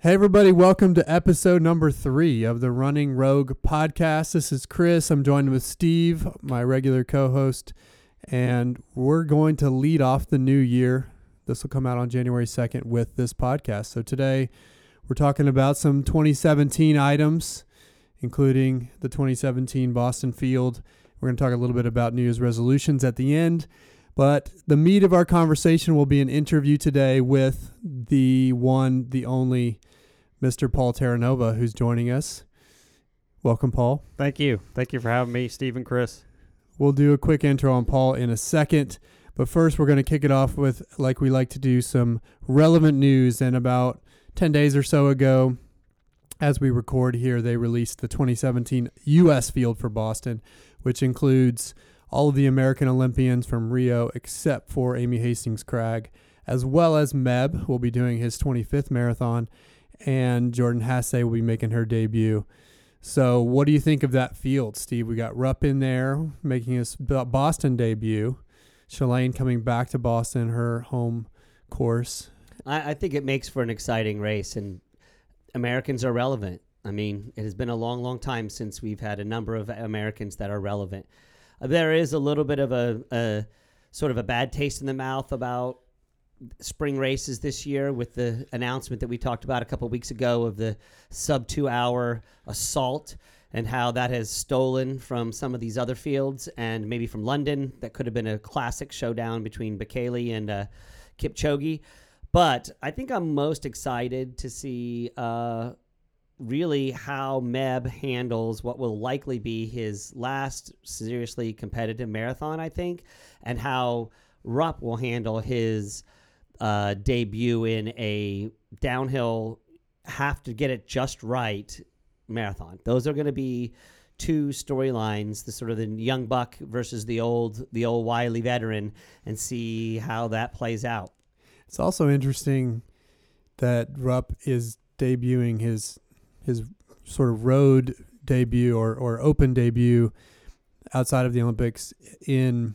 Hey, everybody, welcome to episode number three of the Running Rogue podcast. This is Chris. I'm joined with Steve, my regular co host, and we're going to lead off the new year. This will come out on January 2nd with this podcast. So today we're talking about some 2017 items, including the 2017 Boston Field. We're going to talk a little bit about New Year's resolutions at the end. But the meat of our conversation will be an interview today with the one, the only Mr. Paul Terranova, who's joining us. Welcome, Paul. Thank you. Thank you for having me, Steve and Chris. We'll do a quick intro on Paul in a second. But first, we're going to kick it off with, like we like to do, some relevant news. And about 10 days or so ago, as we record here, they released the 2017 U.S. field for Boston, which includes all of the American Olympians from Rio except for Amy Hastings Cragg, as well as Meb will be doing his 25th marathon, and Jordan Hasay will be making her debut. So, what do you think of that field, Steve? We got Rupp in there making his Boston debut. Shalane coming back to Boston, her home course. I, I think it makes for an exciting race, and Americans are relevant. I mean, it has been a long, long time since we've had a number of Americans that are relevant. There is a little bit of a, a sort of a bad taste in the mouth about spring races this year with the announcement that we talked about a couple weeks ago of the sub two hour assault and how that has stolen from some of these other fields and maybe from London. That could have been a classic showdown between Bekele and uh, Kipchoge. But I think I'm most excited to see uh, really how Meb handles what will likely be his last seriously competitive marathon, I think, and how Rupp will handle his uh, debut in a downhill, have to get it just right marathon. Those are going to be two storylines the sort of the young buck versus the old the old wily veteran and see how that plays out it's also interesting that Rupp is debuting his his sort of road debut or, or open debut outside of the Olympics in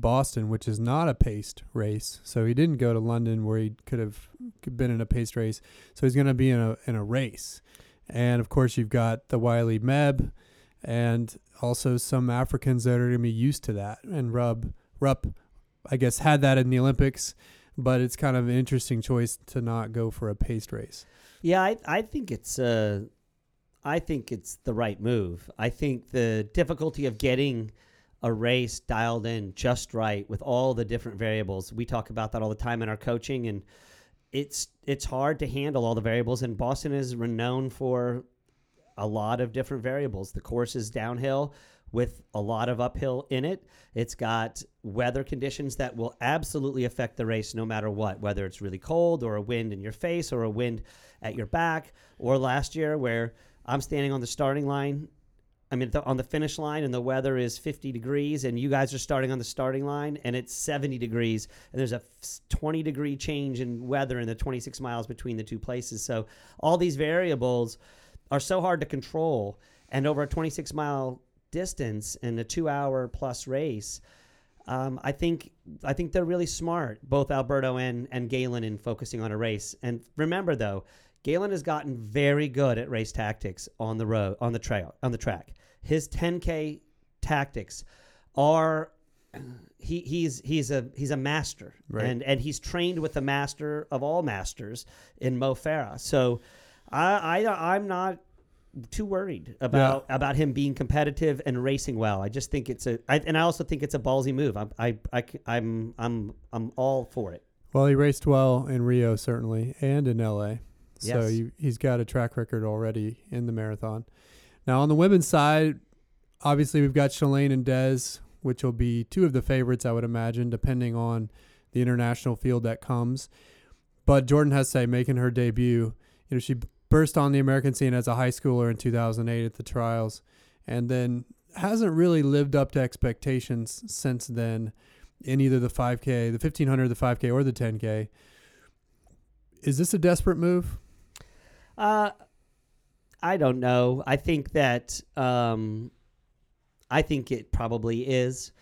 Boston, which is not a paced race. So he didn't go to London where he could have been in a paced race. So he's going to be in a in a race. And of course, you've got the Wiley Meb and also some Africans that are going to be used to that. And Rub Rupp, I guess, had that in the Olympics, but it's kind of an interesting choice to not go for a paced race. Yeah, I, I think it's uh, I think it's the right move. I think the difficulty of getting a race dialed in just right with all the different variables. We talk about that all the time in our coaching, and it's it's hard to handle all the variables. And Boston is renowned for a lot of different variables. The course is downhill with a lot of uphill in it. It's got weather conditions that will absolutely affect the race no matter what, whether it's really cold or a wind in your face or a wind at your back, or last year where I'm standing on the starting line. I mean, on the finish line, and the weather is 50 degrees, and you guys are starting on the starting line, and it's 70 degrees, and there's a 20 degree change in weather in the 26 miles between the two places. So, all these variables are so hard to control. And over a 26 mile distance in a two hour plus race, um, I think I think they're really smart, both Alberto and and Galen, in focusing on a race. And remember, though, Galen has gotten very good at race tactics on the road, on the trail, on the track. His 10k tactics are he he's he's a he's a master, right. and and he's trained with the master of all masters in Mo Farah. So I, I I'm not too worried about yeah. about him being competitive and racing well. I just think it's a, I, and I also think it's a ballsy move. I'm I, I I'm I'm I'm all for it. Well, he raced well in Rio certainly, and in LA. So yes. he, he's got a track record already in the marathon. Now on the women's side, obviously we've got Shalane and Des, which will be two of the favorites, I would imagine, depending on the international field that comes. But Jordan Hasay making her debut. You know, she burst on the American scene as a high schooler in 2008 at the trials, and then hasn't really lived up to expectations since then in either the 5K, the 1500, the 5K, or the 10K. Is this a desperate move? Uh, I don't know. I think that um, I think it probably is.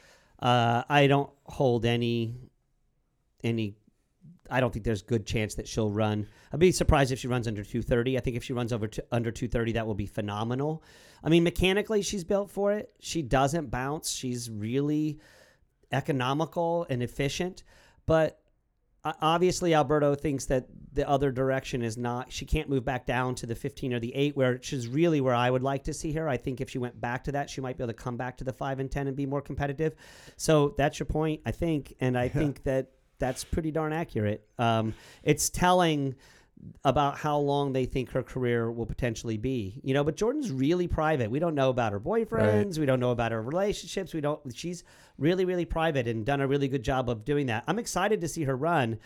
Uh, I don't hold any any I don't think there's good chance that she'll run. I'd be surprised if she runs under 230. I think if she runs over to, under 230, that will be phenomenal. I mean, mechanically, she's built for it. She doesn't bounce. She's really economical and efficient, but obviously Alberto thinks that the other direction is not she can't move back down to the 15 or the 8 where she's really where I would like to see her. I think if she went back to that she might be able to come back to the 5 and 10 and be more competitive. So that's your point I think and I yeah. think that that's pretty darn accurate. Um, it's telling about how long they think her career will potentially be. You know, but Jordan's really private. We don't know about her boyfriends. Right. We don't know about her relationships. We don't. She's really, really private and done a really good job of doing that. I'm excited to see her run,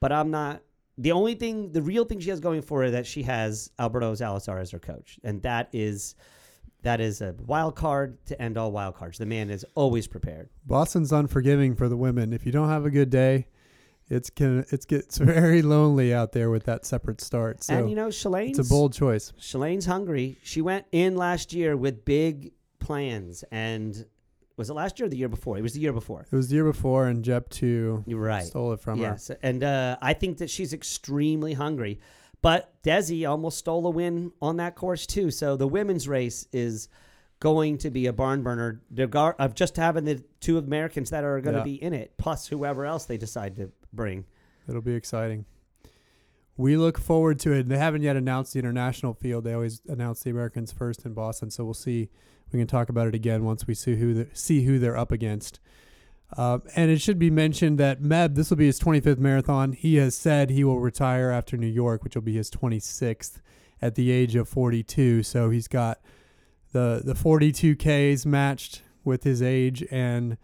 but I'm not. The only thing, the real thing she has going for her, that she has Alberto Salazar as her coach, and that is. That is a wild card to end all wild cards. The man is always prepared. Boston's unforgiving for the women. If you don't have a good day, it's can it gets very lonely out there with that separate start. So and you know, Shalane's it's a bold choice. Shalane's hungry. She went in last year with big plans, and was it last year or the year before? It was the year before. It was the year before, and Jep You're right. stole it from yes. her. and uh, I think that she's extremely hungry. But Desi almost stole a win on that course too. So the women's race is going to be a barn burner of just having the two Americans that are going to yeah. be in it, plus whoever else they decide to bring. It'll be exciting. We look forward to it. They haven't yet announced the international field. They always announce the Americans first in Boston, so we'll see. We can talk about it again once we see who the, see who they're up against. Uh, and it should be mentioned that Meb, this will be his 25th marathon. He has said he will retire after New York, which will be his 26th at the age of 42. So he's got the the 42Ks matched with his age and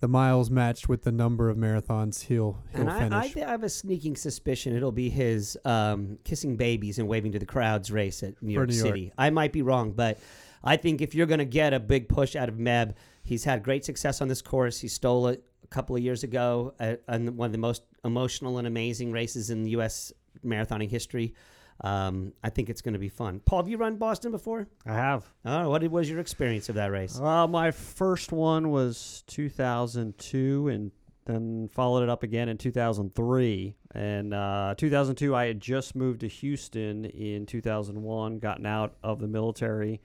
the miles matched with the number of marathons he'll he'll and finish. I, I, have a sneaking suspicion it'll be his um, kissing babies and waving to the crowds race at New York New City. York. I might be wrong, but I think if you're going to get a big push out of Meb, he's had great success on this course. He stole it a couple of years ago at, on one of the most emotional and amazing races in U.S. marathoning history. Um, I think it's going to be fun. Paul, have you run Boston before? I have. Oh, what was your experience of that race? Well, my first one was 2002, and then followed it up again in 2003. And uh, 2002, I had just moved to Houston in 2001, gotten out of the military,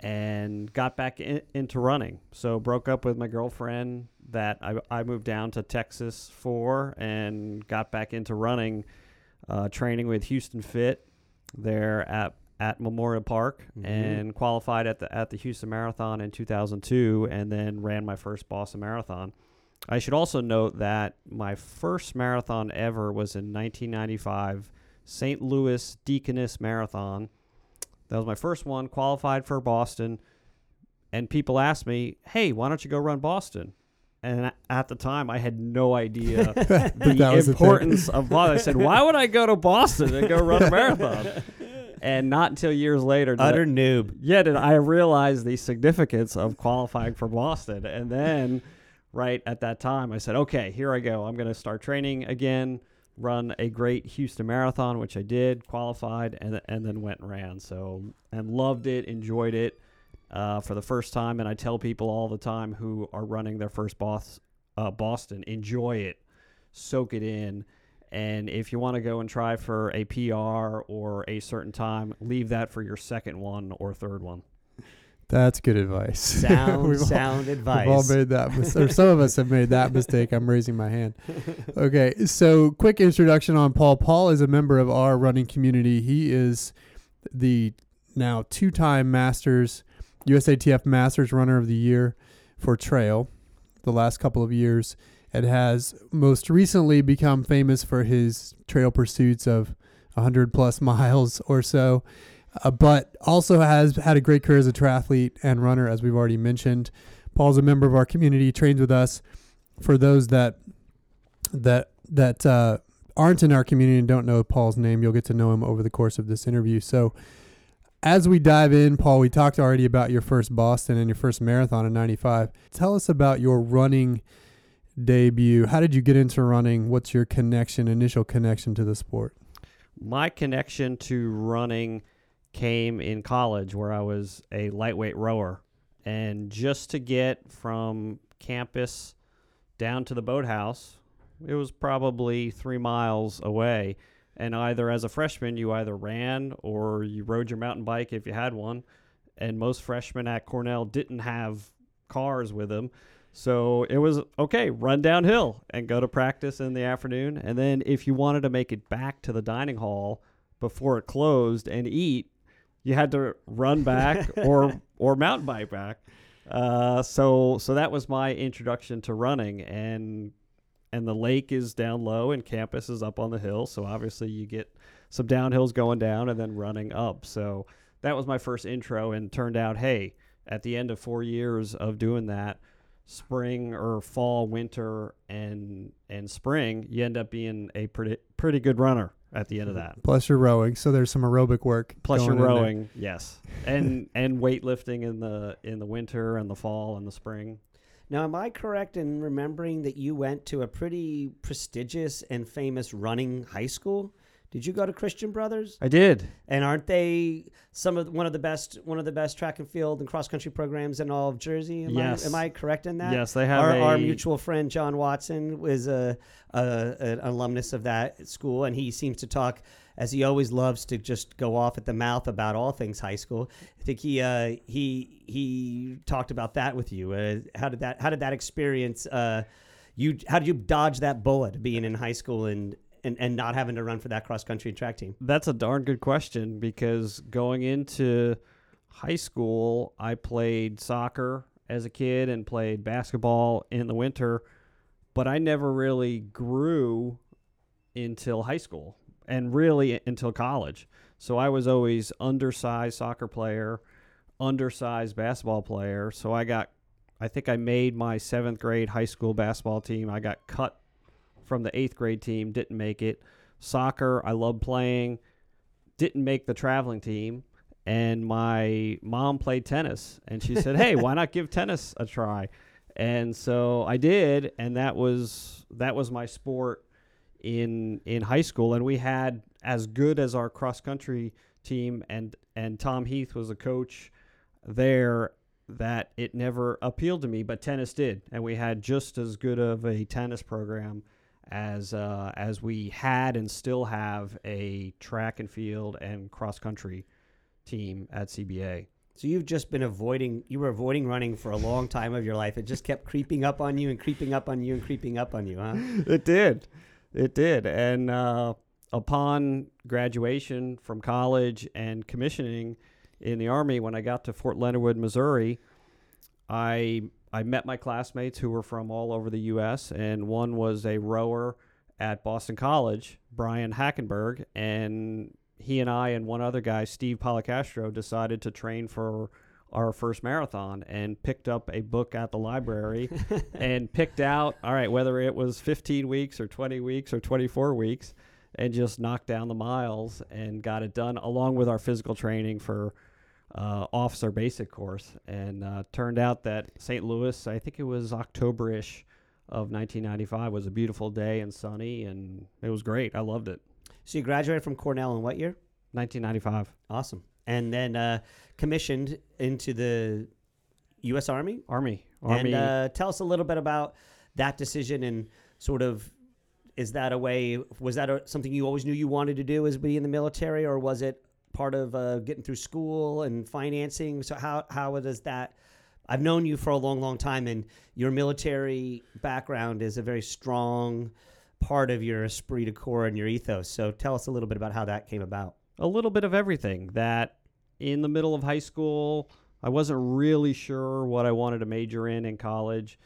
and got back in, into running. So broke up with my girlfriend that I, I moved down to Texas for, and got back into running uh, training with Houston Fit there at at Memorial Park mm-hmm. and qualified at the at the Houston Marathon in 2002 and then ran my first Boston Marathon. I should also note that my first marathon ever was in 1995 St. Louis Deaconess Marathon. That was my first one, qualified for Boston. And people asked me, "Hey, why don't you go run Boston?" And at the time I had no idea the importance of Boston. I said, "Why would I go to Boston and go run a marathon?" and not until years later, utter I, noob. Yeah, did I realize the significance of qualifying for Boston? And then, right at that time, I said, "Okay, here I go. I'm going to start training again." Run a great Houston marathon, which I did, qualified, and and then went and ran. So and loved it, enjoyed it uh, for the first time, and I tell people all the time who are running their first boss, uh, Boston, enjoy it, soak it in, and if you want to go and try for a PR or a certain time, leave that for your second one or third one. That's good advice. Sound, sound all, advice. We've all made that, mis- or some of us have made that mistake. I'm raising my hand. Okay, so quick introduction on Paul. Paul is a member of our running community. He is the now two-time Masters USATF Masters Runner of the Year for trail the last couple of years and has most recently become famous for his trail pursuits of 100 plus miles or so, uh, but also has had a great career as a triathlete and runner, as we've already mentioned. Paul's a member of our community, trains with us. For those that that that uh, aren't in our community and don't know Paul's name, you'll get to know him over the course of this interview. So as we dive in, Paul, we talked already about your first Boston and your first marathon in 95. Tell us about your running debut. How did you get into running? What's your connection, initial connection to the sport? My connection to running came in college where I was a lightweight rower. And just to get from campus down to the boathouse It was probably three miles away. And either as a freshman, you either ran or you rode your mountain bike if you had one. And most freshmen at Cornell didn't have cars with them. So it was okay, run downhill and go to practice in the afternoon. And then if you wanted to make it back to the dining hall before it closed and eat, you had to run back or or mountain bike back. Uh, so so that was my introduction to running and and the lake is down low and campus is up on the hill. So obviously you get some downhills going down and then running up. So that was my first intro and turned out, hey, at the end of four years of doing that, spring or fall, winter, and and spring, you end up being a pretty pretty good runner at the end of that. Plus you're rowing, so there's some aerobic work. Plus you're going in there. rowing, yes, and and weightlifting in the in the winter and the fall and the spring. Now, am I correct in remembering that you went to a pretty prestigious and famous running high school? Did you go to Christian Brothers? I did. And aren't they some of one of the best one of the best track and field and cross country programs in all of Jersey? Am Yes. I, am I correct in that? Yes, they have Our, a, our mutual friend John Watson was a, a an alumnus of that school, and he seems to talk as he always loves to just go off at the mouth about all things high school. I think he uh, he he talked about that with you. Uh, how did that how did that experience? Uh, you how did you dodge that bullet being in high school and and, and not having to run for that cross country and track team? That's a darn good question because going into high school, I played soccer as a kid and played basketball in the winter, but I never really grew until high school and really until college. So I was always undersized soccer player, undersized basketball player. So I got, I think I made my seventh grade high school basketball team. I got cut from the eighth grade team, didn't make it. Soccer, I love playing, didn't make the traveling team. And my mom played tennis, and she said, "Hey, why not give tennis a try?" And so I did, and that was that was my sport in in high school. And we had as good as our cross country team, and and Tom Heath was a coach there. That it never appealed to me, but tennis did, and we had just as good of a tennis program as uh, as we had and still have a track and field and cross country team at CBA. So you've just been avoiding you were avoiding running for a long time of your life. It just kept creeping up on you and creeping up on you and creeping up on you, huh? It did, it did, and uh, upon graduation from college and commissioning in the army, when I got to Fort Leonard Wood, Missouri, I I met my classmates who were from all over the U.S. and one was a rower at Boston College, Brian Hackenberg, and he and I and one other guy, Steve Policastro, decided to train for our first marathon and picked up a book at the library and picked out all right whether it was 15 weeks or 20 weeks or 24 weeks and just knocked down the miles and got it done along with our physical training for uh, officer basic course and uh, turned out that st louis i think it was october-ish of 1995 was a beautiful day and sunny and it was great i loved it So you graduated from Cornell in what year? 1995 Awesome. And then uh, commissioned into the U.S. Army. army army And uh, tell us a little bit about that decision and sort of is that a way? Was that a, something you always knew you wanted to do? Is be in the military, or was it part of uh, getting through school and financing? So how how does that? I've known you for a long, long time, and your military background is a very strong part of your esprit de corps and your ethos. So tell us a little bit about how that came about. A little bit of everything that in the middle of high school i wasn't really sure what i wanted to major in in college.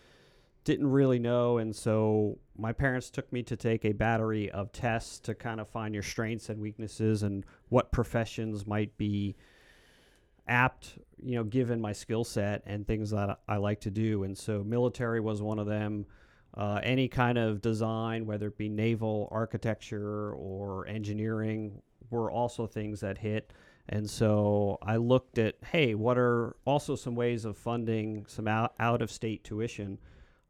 Didn't really know and so my parents took me to take a battery of tests to kind of find your strengths and weaknesses and what professions might be apt you know given my skill set and things that i like to do. And so military was one of them. Uh, any kind of design whether it be naval architecture or engineering were also things that hit and so I looked at, hey, what are also some ways of funding some out, out of state tuition?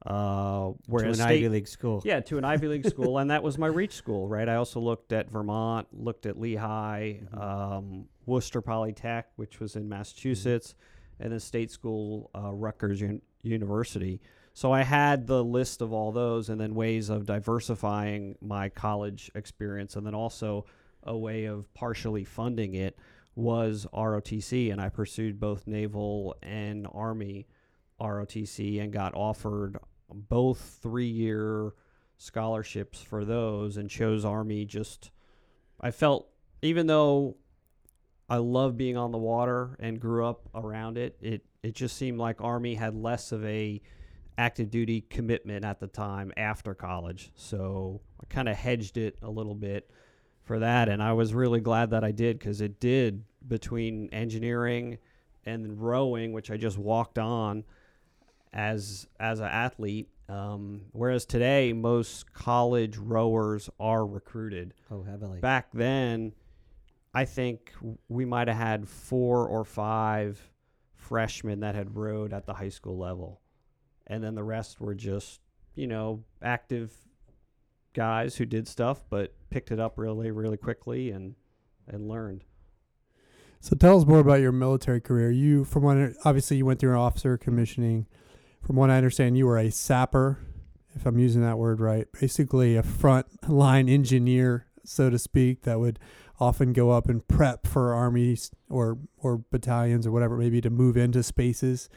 Uh, To an state, Ivy League school. yeah, to an Ivy League school, and that was my reach school, right? I also looked at Vermont, looked at Lehigh, Mm-hmm. um, Worcester Polytech, which was in Massachusetts, and then state school, uh, Rutgers Un- University. So I had the list of all those and then ways of diversifying my college experience and then also a way of partially funding it was ROTC and I pursued both naval and army ROTC and got offered both 3-year scholarships for those and chose army just I felt even though I love being on the water and grew up around it, it it just seemed like army had less of a active duty commitment at the time after college. So I kind of hedged it a little bit for that. And I was really glad that I did because it did between engineering and rowing, which I just walked on as as an athlete. Um, whereas today, most college rowers are recruited. Oh, heavily. Back then, I think we might have had four or five freshmen that had rowed at the high school level and then the rest were just you know active guys who did stuff but picked it up really really quickly and and learned So tell us more about your military career. You, from what obviously you went through an officer commissioning. From what I understand, you were a sapper, if I'm using that word right. Basically, a front line engineer, so to speak, that would often go up and prep for armies or or battalions or whatever, maybe to move into spaces.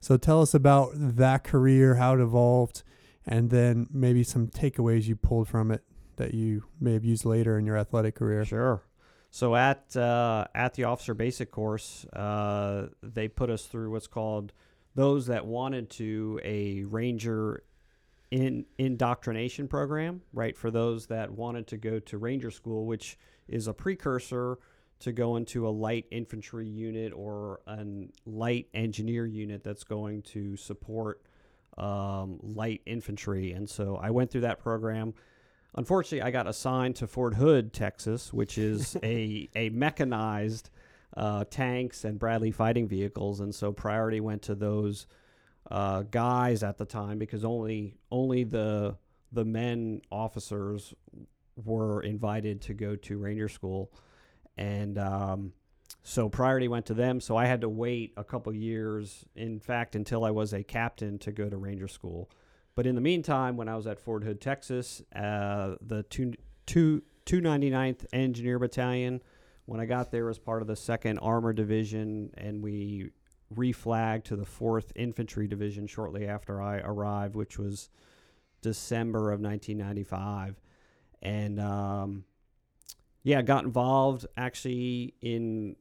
So tell us about that career, how it evolved, and then maybe some takeaways you pulled from it that you may have used later in your athletic career. Sure. So at uh, at the officer basic course, uh, they put us through what's called those that wanted to a ranger in indoctrination program, right? For those that wanted to go to ranger school, which is a precursor to go into a light infantry unit or a light engineer unit that's going to support um, light infantry. And so I went through that program. Unfortunately, I got assigned to Fort Hood, Texas, which is a, a mechanized uh, tanks and Bradley fighting vehicles, and so priority went to those uh, guys at the time because only only the the men officers were invited to go to Ranger School, and um, so priority went to them. So I had to wait a couple years, in fact, until I was a captain to go to Ranger School. But in the meantime, when I was at Fort Hood, Texas, uh, the two, two, 299th Engineer Battalion, when I got there was part of the 2nd Armor Division, and we reflagged to the 4th Infantry Division shortly after I arrived, which was December of 1995. And um, yeah, got involved actually in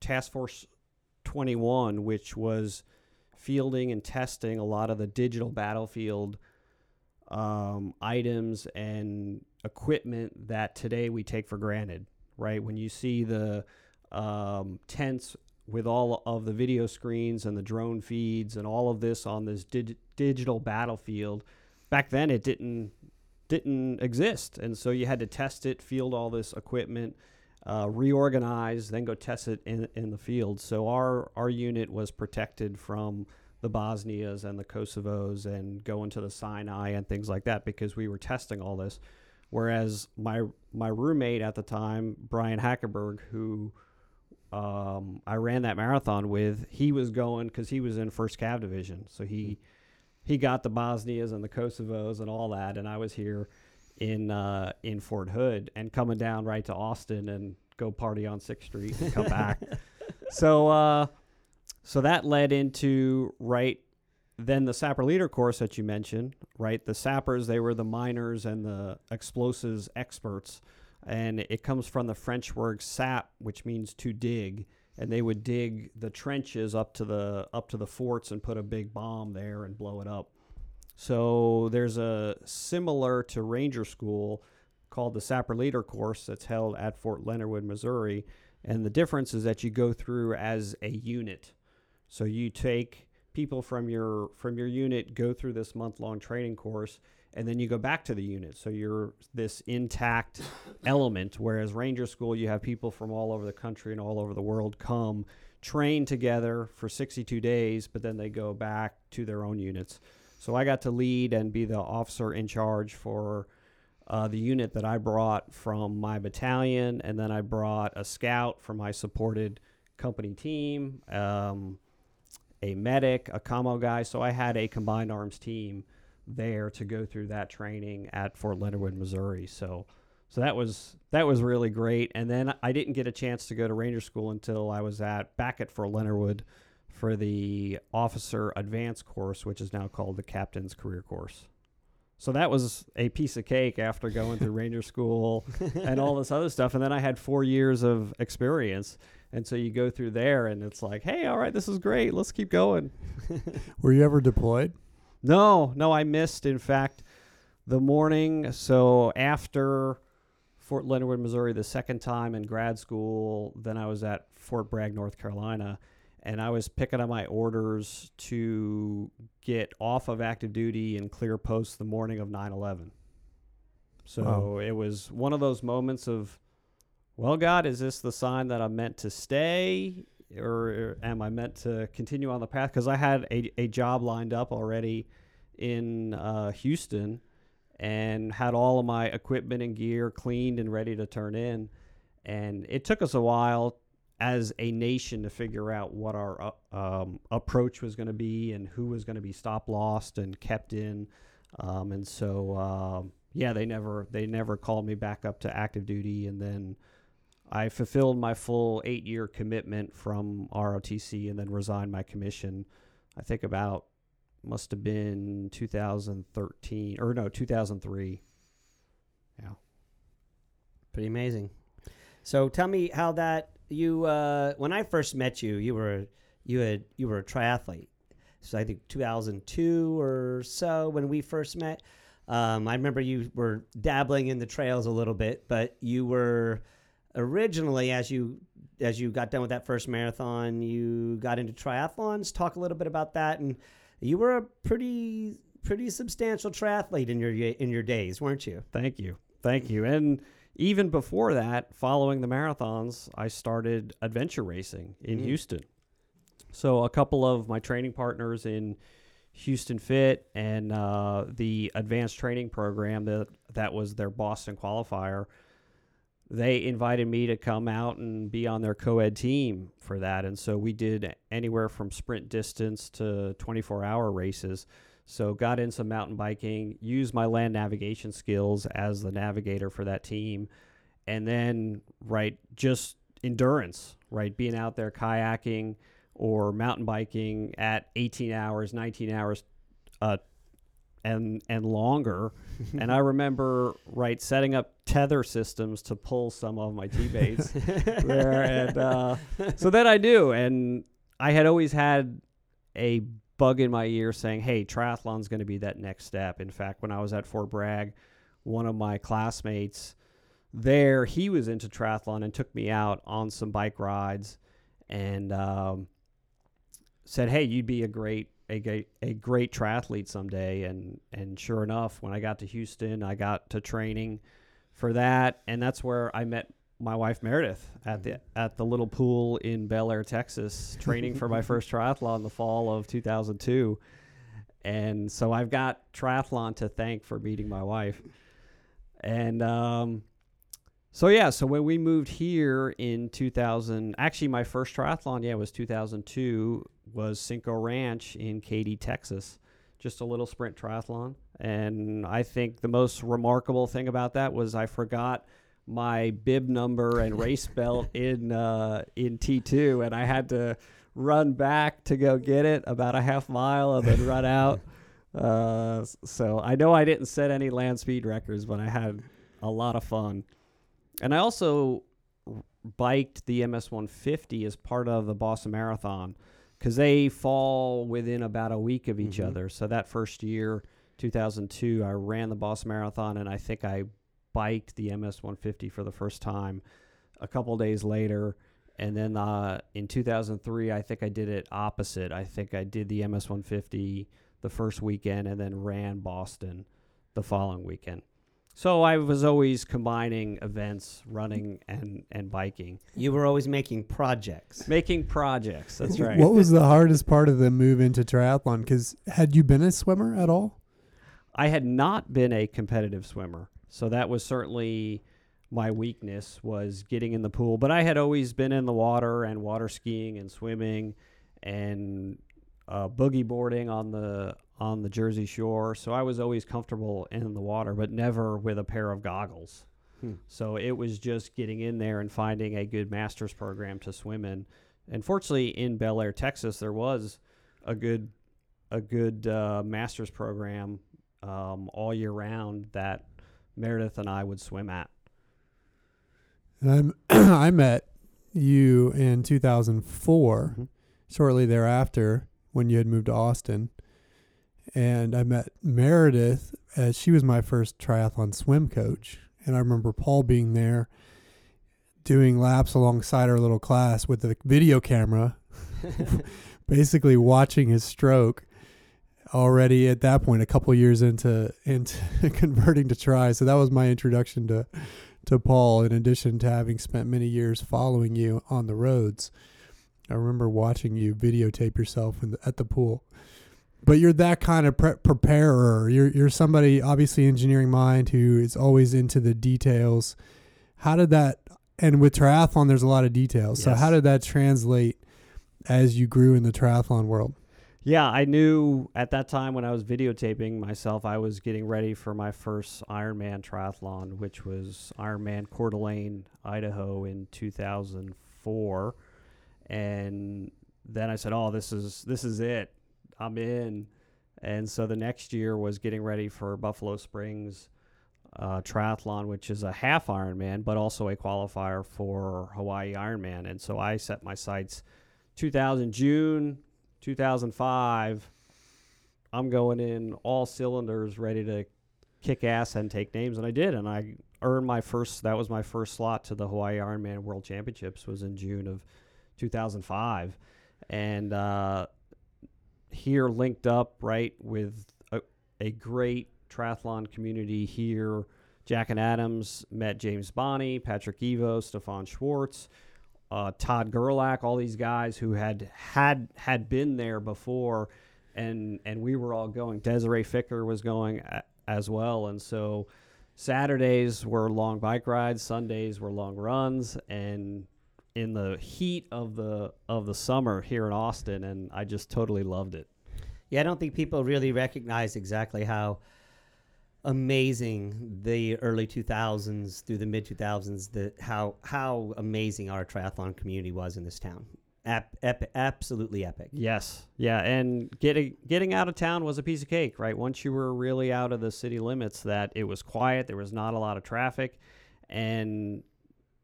Task Force 21, which was fielding and testing a lot of the digital battlefield um, items and equipment that today we take for granted, right? When you see the um, tents with all of the video screens and the drone feeds and all of this on this dig- digital battlefield, back then it didn't didn't exist, and so you had to test it, field all this equipment, uh, reorganize, then go test it in in the field. So our our unit was protected from the Bosnias and the Kosovos and going to the Sinai and things like that because we were testing all this. Whereas my my roommate at the time, Brian Hackenberg, who um, I ran that marathon with, he was going because he was in First Cav Division, so he he got the Bosnias and the Kosovos and all that, and I was here in uh, in Fort Hood and coming down right to Austin and go party on Sixth Street and come back. So uh, so that led into right then the sapper leader course that you mentioned, right? The sappers they were the miners and the explosives experts, and it comes from the French word sap, which means to dig and they would dig the trenches up to the up to the forts and put a big bomb there and blow it up. So there's a similar to Ranger School called the Sapper Leader course that's held at Fort Leonard Wood, Missouri, and the difference is that you go through as a unit. So you take people from your from your unit go through this month long training course and then you go back to the unit. So you're this intact element. Whereas Ranger School, you have people from all over the country and all over the world come train together for 62 days, but then they go back to their own units. So I got to lead and be the officer in charge for uh, the unit that I brought from my battalion, and then I brought a scout from my supported company team. Um, a medic, a commo guy. So I had a combined arms team there to go through that training at Fort Leonard Wood, Missouri. So so that was that was really great. And then I didn't get a chance to go to Ranger School until I was at back at Fort Leonard Wood for the officer advanced course, which is now called the captain's career course. So that was a piece of cake after going through Ranger School and all this other stuff. And then I had four years of experience. And so you go through there and it's like, hey, all right, this is great. Let's keep going. Were you ever deployed? No, no, I missed, in fact, the morning. So after Fort Leonard Wood, Missouri, the second time in grad school, then I was at Fort Bragg, North Carolina and I was picking up my orders to get off of active duty and clear post the morning of 9 11. So Wow. it was one of those moments of, well, God, is this the sign that I'm meant to stay or am I meant to continue on the path? Because I had a, a job lined up already in uh, Houston and had all of my equipment and gear cleaned and ready to turn in. And it took us a while as a nation to figure out what our uh, um, approach was going to be and who was going to be stop lost and kept in. Um, and so, um, yeah, they never they never called me back up to active duty, and then I fulfilled my full eight year commitment from ROTC, and then resigned my commission. I think about must have been 2013 or no 2003. Yeah. Pretty amazing. So tell me how that you uh, when I first met you, you were you had you were a triathlete. So I think 2002 or so when we first met. Um, I remember you were dabbling in the trails a little bit, but you were originally as you as you got done with that first marathon, you got into triathlons. Talk a little bit about that, and you were a pretty pretty substantial triathlete in your in your days, weren't you? Thank you. Thank you. And even before that, following the marathons, I started adventure racing in Mm. Houston. So a couple of my training partners in Houston Fit and uh, the advanced training program that that was their Boston qualifier. They invited me to come out and be on their co-ed team for that, and so we did anywhere from sprint distance to 24-hour races. So got in some mountain biking, used my land navigation skills as the navigator for that team, and then right just endurance, right being out there kayaking or mountain biking at 18 hours, 19 hours, uh, and and longer. and I remember right setting up tether systems to pull some of my teammates there, and uh, so that I do, and I had always had a bug in my ear saying, "Hey, triathlon's going to be that next step." In fact, when I was at Fort Bragg, one of my classmates there, he was into triathlon and took me out on some bike rides, and um, said, "Hey, you'd be a great." A, a great triathlete someday and and sure enough when I got to Houston I got to training for that and that's where I met my wife Meredith at the at the little pool in Bellaire, Texas, training for my first triathlon in the fall of 2002. And so I've got triathlon to thank for meeting my wife. And um, so yeah, so when we moved here in 2000, actually my first triathlon, yeah, was 2002, was Cinco Ranch in Katy, Texas. Just a little sprint triathlon. And I think the most remarkable thing about that was I forgot my bib number and race belt in uh, in T2, and I had to run back to go get it about a half mile and then run out. Uh, so I know I didn't set any land speed records, but I had a lot of fun. And I also biked the MS 150 as part of the Boston Marathon because they fall within about a week of each Mhm. other. So that first year, 2002, I ran the Boston Marathon, and I think I biked the MS 150 for the first time a couple days later. And then uh, in 2003, I think I did it opposite. I think I did the MS 150 the first weekend and then ran Boston the following weekend. So I was always combining events, running and, and biking, You were always making projects. making projects. That's right. What was the hardest part of the move into triathlon? Because had you been a swimmer at all? I had not been a competitive swimmer, so that was certainly my weakness was getting in the pool. But I had always been in the water and water skiing and swimming, and uh, boogie boarding on the on the Jersey Shore, so I was always comfortable in the water, but never with a pair of goggles. Hmm. So it was just getting in there and finding a good master's program to swim in. And fortunately, in Bellaire, Texas, there was a good a good uh, master's program um, all year round that Meredith and I would swim at. And I'm I met you in 2004, Mhm. shortly thereafter when you had moved to Austin. And I met Meredith as she was my first triathlon swim coach. And I remember Paul being there doing laps alongside our little class with the video camera, basically watching his stroke already at that point a couple years into into converting to try so that was my introduction to to Paul in addition to having spent many years following you on the roads. I remember watching you videotape yourself in the, at the pool. But you're that kind of pre- preparer. You're you're somebody obviously engineering mind who is always into the details. How did that and with triathlon there's a lot of details. So how did that translate as you grew in the triathlon world Yeah, I knew at that time when I was videotaping myself, I was getting ready for my first Ironman triathlon, which was Ironman Coeur d'Alene, Idaho in 2004. And then I said, "Oh, this is this is it. I'm in." And so the next year was getting ready for Buffalo Springs uh, triathlon, which is a half Ironman, but also a qualifier for Hawaii Ironman. And so I set my sights 2000 June 2005, I'm going in all cylinders, ready to kick ass and take names, and I did, and I earned my first. That was my first slot to the Hawaii Ironman World Championships. Was in June of 2005, and uh, here linked up right with a, a great triathlon community here. Jack and Adams met James Bonney, Patrick Evoe, Stefan Schwartz uh, Todd Gerlach, all these guys who had had had been there before, and and we were all going. Desiree Ficker was going a, as well, and so Saturdays were long bike rides, Sundays were long runs, and in the heat of the of the summer here in Austin, and I just totally loved it. Yeah, I don't think people really recognize exactly how amazing the early 2000s through the mid 2000s that how how amazing our triathlon community was in this town. Ap- ep- absolutely epic. Yes, yeah, and getting getting out of town was a piece of cake, right? Once you were really out of the city limits, that it was quiet, there was not a lot of traffic, and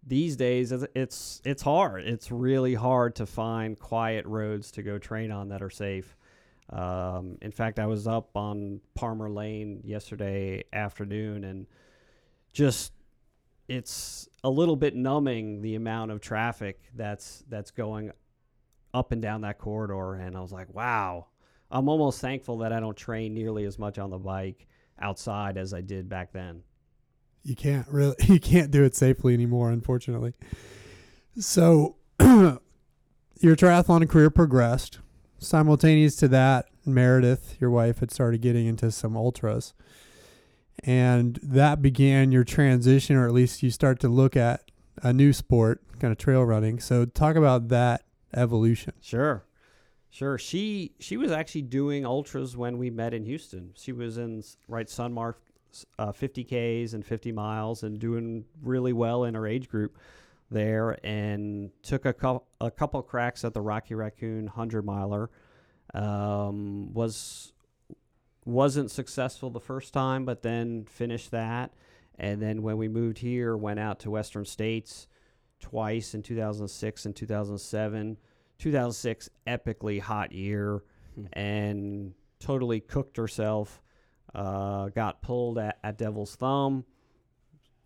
these days it's it's hard. It's really hard to find quiet roads to go train on that are safe. Um, in fact, I was up on Palmer Lane yesterday afternoon, and just it's a little bit numbing the amount of traffic that's that's going up and down that corridor and I was like, wow. I'm almost thankful that I don't train nearly as much on the bike outside as I did back then. you can't really you can't do it safely anymore unfortunately so your triathlon career progressed simultaneous to that meredith your wife had started getting into some ultras and that began your transition or at least you start to look at a new sport kind of trail running so talk about that evolution Sure. Sure. She she was actually doing ultras when we met in Houston. She was in right Sunmart uh, 50Ks and 50 miles and doing really well in her age group there and took a, a couple cracks at the Rocky Raccoon 100 miler. Um, was wasn't successful the first time, but then finished that. And then when we moved here, went out to Western States twice in 2006 and 2007. 2006, epically hot year, Hmm. and totally cooked herself. Uh, got pulled at, at Devil's Thumb,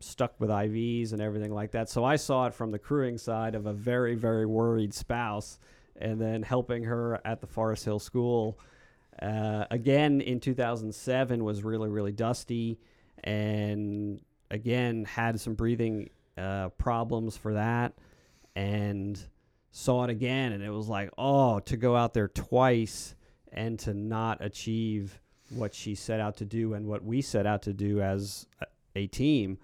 stuck with IVs and everything like that. So I saw it from the crewing side of a very, very worried spouse, and then helping her at the Forest Hill School. Uh, again in 2007 was really, really dusty, and again had some breathing uh, problems for that, and saw it again, and it was like, oh, to go out there twice and to not achieve what she set out to do and what we set out to do as a- a team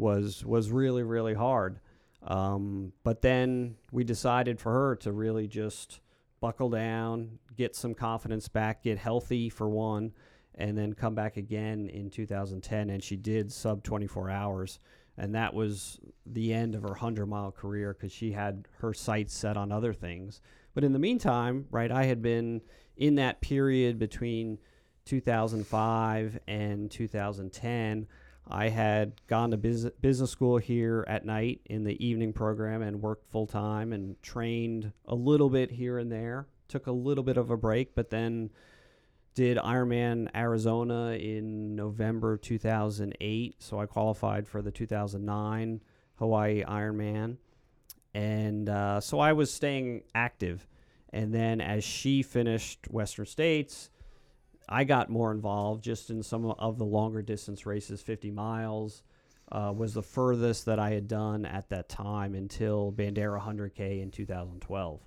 was was really really hard. Um, but then we decided for her to really just buckle down, get some confidence back, get healthy for one, and then come back again in 2010. And she did sub 24 hours. And that was the end of her 100 mile career because she had her sights set on other things. But in the meantime, right, I had been in that period between 2005 and 2010. I had gone to business, school here at night in the evening program and worked full time and trained a little bit here and there. Took a little bit of a break, but then did Ironman Arizona in November 2008. So I qualified for the 2009 Hawaii Ironman. And uh, so I was staying active. And then as she finished Western States, I got more involved just in some of the longer distance races. 50 miles uh, was the furthest that I had done at that time until Bandera 100K in 2012.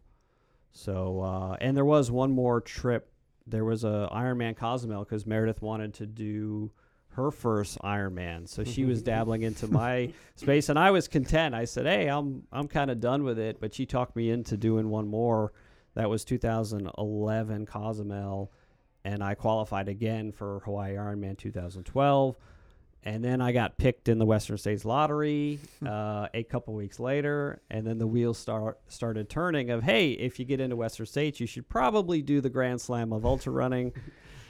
So, uh, and there was one more trip. There was a Ironman Cozumel because Meredith wanted to do her first Ironman, so she was dabbling into my space, and I was content. I said, "Hey, I'm I'm kind of done with it," but she talked me into doing one more. That was 2011 Cozumel and I qualified again for Hawaii Ironman 2012. And then I got picked in the Western States Lottery uh, a couple weeks later, and then the wheels start started turning. Of hey, if you get into Western States, you should probably do the Grand Slam of ultra running.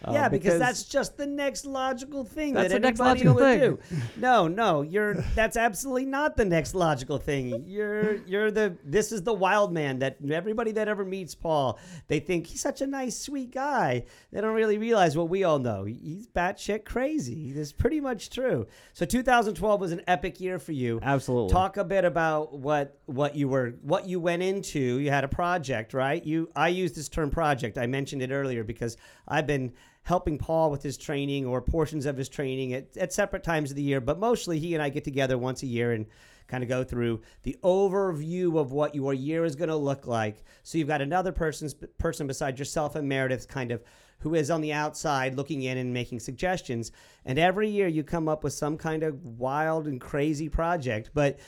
Uh, yeah, because, because, that's just the next logical thing that anybody will do. No, no, you're that's absolutely not the next logical thing. You're you're the this is the wild man that everybody that ever meets Paul, they think he's such a nice, sweet guy. They don't really realize what we all know. He's batshit crazy. That's pretty much true. So 2012 was an epic year for you. Absolutely. Talk a bit about what what you were what you went into. You had a project, right? You I use this term project. I mentioned it earlier because I've been helping Paul with his training or portions of his training at, at separate times of the year. But mostly he and I get together once a year and kind of go through the overview of what your year is going to look like. So you've got another person's person beside yourself and Meredith kind of who is on the outside looking in and making suggestions. And every year you come up with some kind of wild and crazy project. But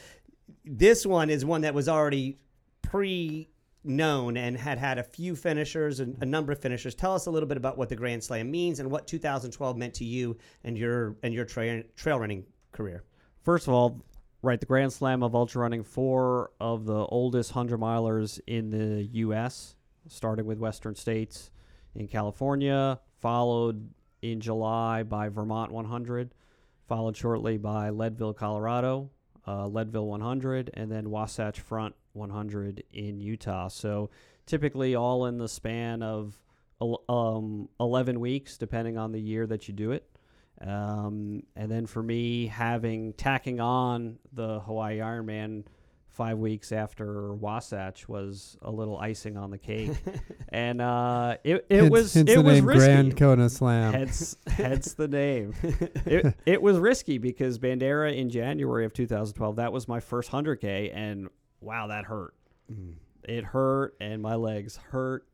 this one is one that was already pre known and had had a few finishers and a number of finishers. Tell us a little bit about what the Grand Slam means and what 2012 meant to you and your and your trail trail running career. First of all, right, the Grand Slam of ultra running, four of the oldest hundred milers in the U.S., starting with Western States in California, followed in July by Vermont 100, followed shortly by Leadville, Colorado, uh, Leadville 100, and then Wasatch Front 100 in Utah. So typically all in the span of um, 11 weeks, depending on the year that you do it. Um, and then for me, having tacking on the Hawaii Ironman five weeks after Wasatch was a little icing on the cake, and uh, it it hence, was hence it the was name risky. Grand Kona Slam. Hence, hence the name. it it was risky because Bandera in January of 2012 that was my first 100k, and wow, that hurt. Mm. It hurt, and my legs hurt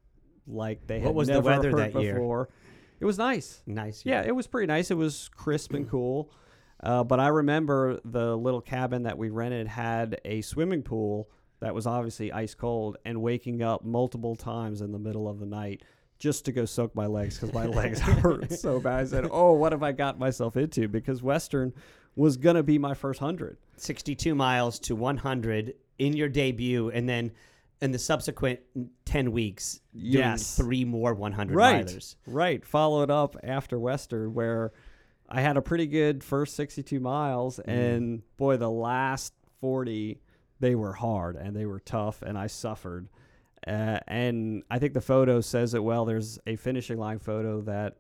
like they what had was never the weather hurt that before. year? It was nice. Nice. Yeah, it was pretty nice. It was crisp and cool. Uh, but I remember the little cabin that we rented had a swimming pool that was obviously ice cold, and waking up multiple times in the middle of the night just to go soak my legs because my legs hurt so bad. I said, "Oh, what have I got myself into?" Because Western was gonna be my first hundred. Sixty-two miles to one hundred in your debut, and then in the subsequent 10 weeks yes three more 100 right milers. right followed up after western where i had a pretty good first 62 miles mm. and boy the last 40 they were hard and they were tough and i suffered. Uh, and i think the photo says it well. There's a finishing line photo that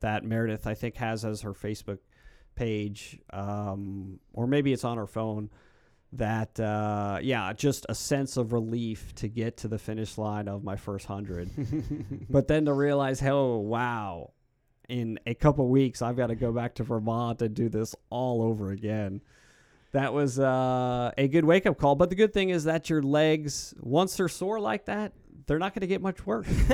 that meredith i think has as her facebook page um, or maybe it's on her phone that uh, yeah just a sense of relief to get to the finish line of my first hundred. But then to realize oh wow in a couple weeks i've got to go back to vermont and do this all over again that was uh, a good wake-up call but the good thing is that your legs once they're sore like that they're not going to get much worse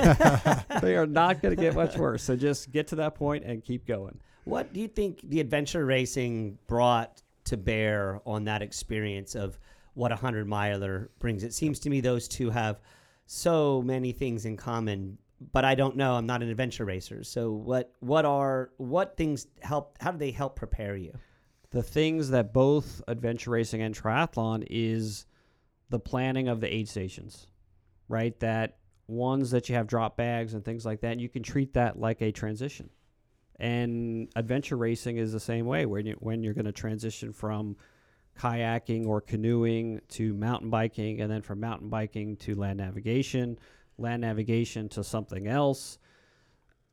they are not going to get much worse so just get to that point and keep going what do you think the adventure racing brought to bear on that experience of what a hundred miler brings. It seems to me those two have so many things in common. But I don't know. I'm not an adventure racer. So what what are what things help? How do they help prepare you? the things that both adventure racing and triathlon is the planning of the aid stations, right? That ones that you have drop bags and things like that, you can treat that like a transition. And adventure racing is the same way when you when you're going to transition from kayaking or canoeing to mountain biking and then from mountain biking to land navigation, land navigation to something else.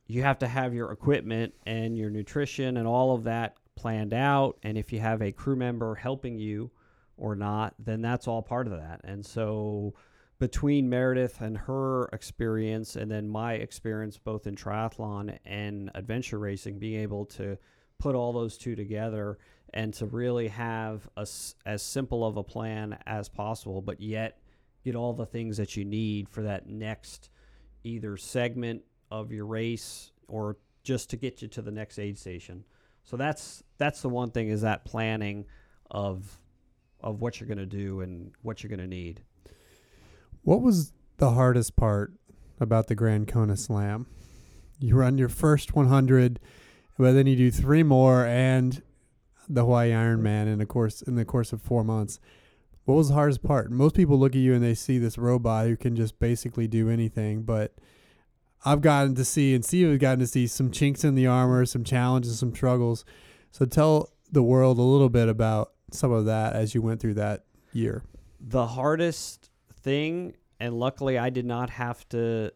You have to have your equipment and your nutrition and all of that planned out. And if you have a crew member helping you or not, then that's all part of that. And so between Meredith and her experience, and then my experience both in triathlon and adventure racing, being able to put all those two together and to really have a as simple of a plan as possible, but yet get all the things that you need for that next either segment of your race or just to get you to the next aid station. So that's that's the one thing is that planning of of what you're going to do and what you're going to need. What was the hardest part about the Grand Kona Slam? You run your first 100, but then you do three more and the Hawaii Ironman in the course in the course of four months. What was the hardest part? Most people look at you and they see this robot who can just basically do anything, but I've gotten to see and Steve has gotten to see some chinks in the armor, some challenges, some struggles. So tell the world a little bit about some of that as you went through that year. The hardest thing, and luckily I did not have to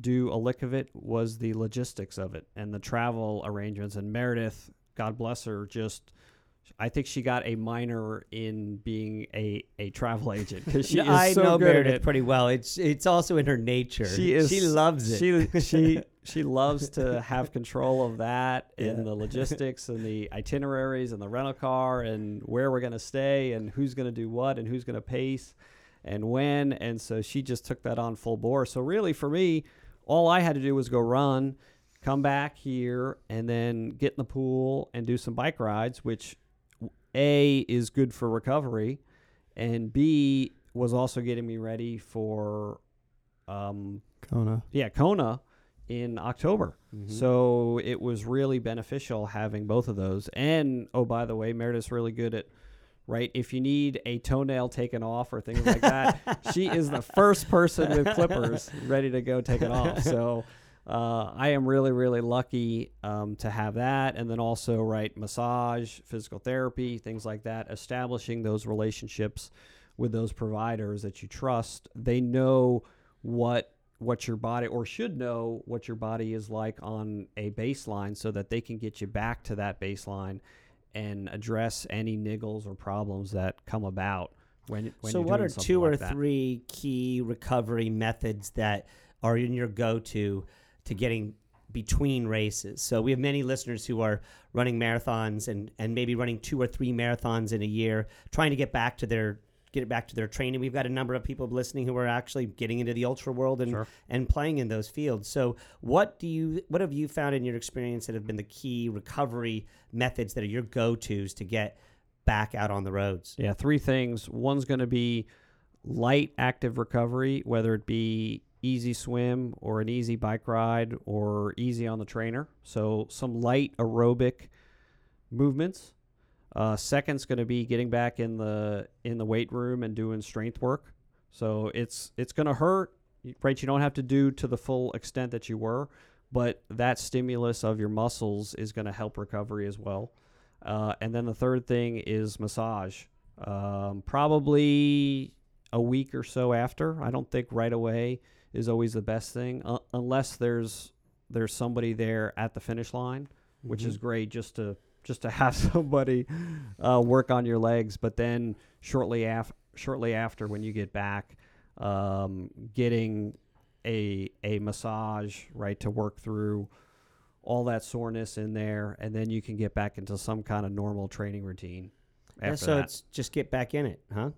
do a lick of it, was the logistics of it and the travel arrangements. And Meredith, God bless her, just I think she got a minor in being a, a travel agent because she is I so know good at Meredith it. pretty well. It's it's also in her nature. She is. She loves it. She she she loves to have control of that Yeah. and the logistics and the itineraries and the rental car and where we're going to stay and who's going to do what and who's going to pace and when. And so she just took that on full bore. So really, for me, all I had to do was go run, come back here, and then get in the pool and do some bike rides, which a is good for recovery, and B was also getting me ready for. Um, Kona. yeah, Kona in October. Mhm. So it was really beneficial having both of those. And oh, by the way, Meredith's really good at right. If you need a toenail taken off or things like that, she is the first person with clippers ready to go take it off. So. Uh, I am really, really lucky um, to have that, and then also right massage, physical therapy, things like that. Establishing those relationships with those providers that you trust, they know what what your body or should know what your body is like on a baseline so that they can get you back to that baseline and address any niggles or problems that come about when, when so what are two like or that. three key recovery methods that are in your go-to to getting between races so we have many listeners who are running marathons and and maybe running two or three marathons in a year trying to get back to their get it back to their training we've got a number of people listening who are actually getting into the ultra world and Sure. and playing in those fields so what do you what have you found in your experience that have been the key recovery methods that are your go-to's to get back out on the roads Yeah, three things. One's going to be light active recovery, whether it be easy swim or an easy bike ride or easy on the trainer. So some light aerobic movements. Uh, second's going to be getting back in the in the weight room and doing strength work. So it's it's going to hurt, right? You don't have to do to the full extent that you were, but that stimulus of your muscles is going to help recovery as well. Uh, and then the third thing is massage. Um, probably a week or so after. I don't think right away is always the best thing, uh, unless there's there's somebody there at the finish line, which is great just to just to have somebody uh, work on your legs. But then shortly af- shortly after, when you get back, um, getting a a massage right to work through all that soreness in there, and then you can get back into some kind of normal training routine. After Yeah, so that. it's just get back in it, huh?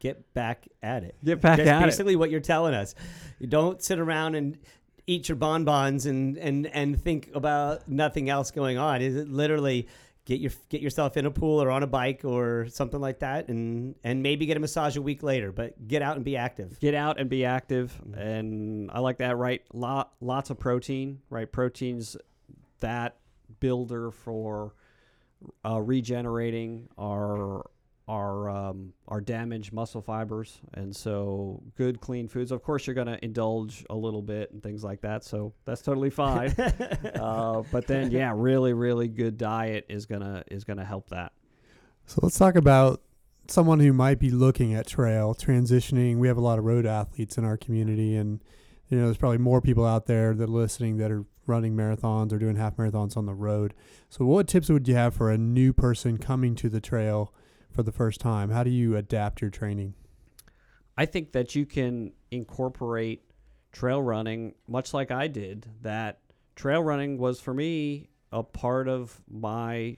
Get back at it. get back That's at it. basically what you're telling us. You don't sit around and eat your bonbons and and and think about nothing else going on. Is it literally get your get yourself in a pool or on a bike or something like that, and and maybe get a massage a week later. But get out and be active. Get out and be active, and I like that. Right, lot lots of protein. Right, proteins that builder for uh, regenerating our our um, our damaged muscle fibers, and so good clean foods. Of course, you're going to indulge a little bit and things like that, so that's totally fine. uh, but then, yeah, really, really good diet is gonna is gonna help that. So let's talk about someone who might be looking at trail transitioning. We have a lot of road athletes in our community, and you know, there's probably more people out there that are listening that are running marathons or doing half marathons on the road. So, what tips would you have for a new person coming to the trail for the first time? How do you adapt your training? I think that you can incorporate trail running much like I did. That trail running was for me a part of my